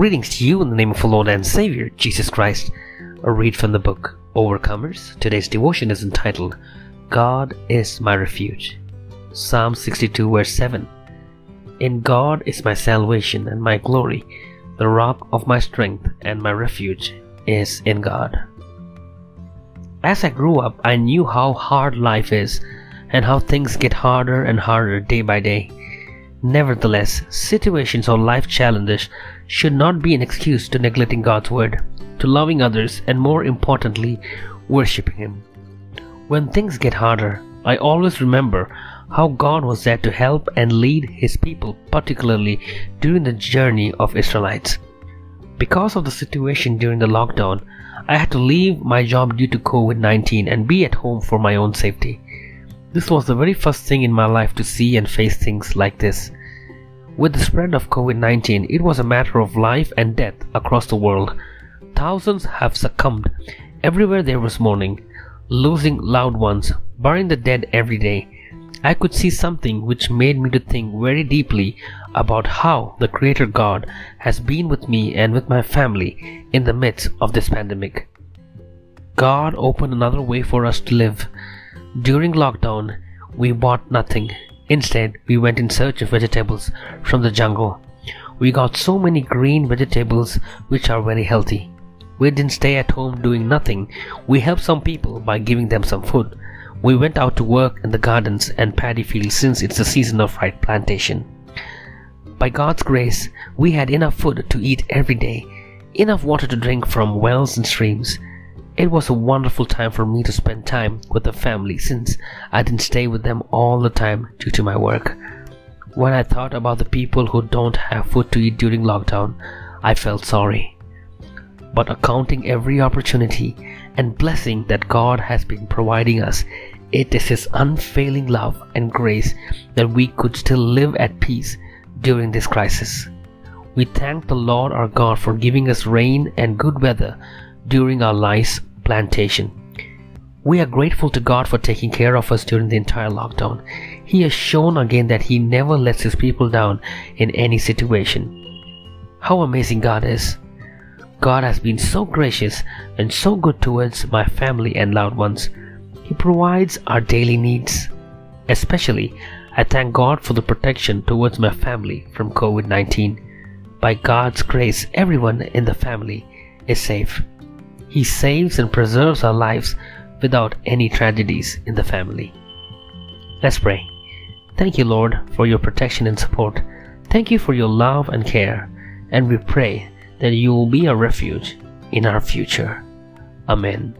Greetings to you in the name of our Lord and Savior, Jesus Christ. A read from the book Overcomers. Today's devotion is entitled God is my refuge. Psalm 62, verse 7. In God is my salvation and my glory, the rock of my strength and my refuge is in God. As I grew up, I knew how hard life is and how things get harder and harder day by day. Nevertheless, situations or life challenges should not be an excuse to neglecting God's word, to loving others, and more importantly, worshiping Him. When things get harder, I always remember how God was there to help and lead His people, particularly during the journey of Israelites. Because of the situation during the lockdown, I had to leave my job due to COVID 19 and be at home for my own safety. This was the very first thing in my life to see and face things like this. With the spread of COVID 19, it was a matter of life and death across the world. Thousands have succumbed. Everywhere there was mourning, losing loved ones, burying the dead every day. I could see something which made me to think very deeply about how the Creator God has been with me and with my family in the midst of this pandemic. God opened another way for us to live. During lockdown, we bought nothing. Instead, we went in search of vegetables from the jungle. We got so many green vegetables which are very healthy. We didn't stay at home doing nothing. We helped some people by giving them some food. We went out to work in the gardens and paddy fields since it's the season of rice plantation. By God's grace, we had enough food to eat every day, enough water to drink from wells and streams. It was a wonderful time for me to spend time with the family since I didn't stay with them all the time due to my work. When I thought about the people who don't have food to eat during lockdown, I felt sorry. But accounting every opportunity and blessing that God has been providing us, it is His unfailing love and grace that we could still live at peace during this crisis. We thank the Lord our God for giving us rain and good weather during our lice plantation. We are grateful to God for taking care of us during the entire lockdown. He has shown again that He never lets His people down in any situation. How amazing God is! God has been so gracious and so good towards my family and loved ones. He provides our daily needs. Especially, I thank God for the protection towards my family from COVID 19. By God's grace, everyone in the family is safe. He saves and preserves our lives without any tragedies in the family. Let's pray. Thank you, Lord, for your protection and support. Thank you for your love and care. And we pray that you will be a refuge in our future. Amen.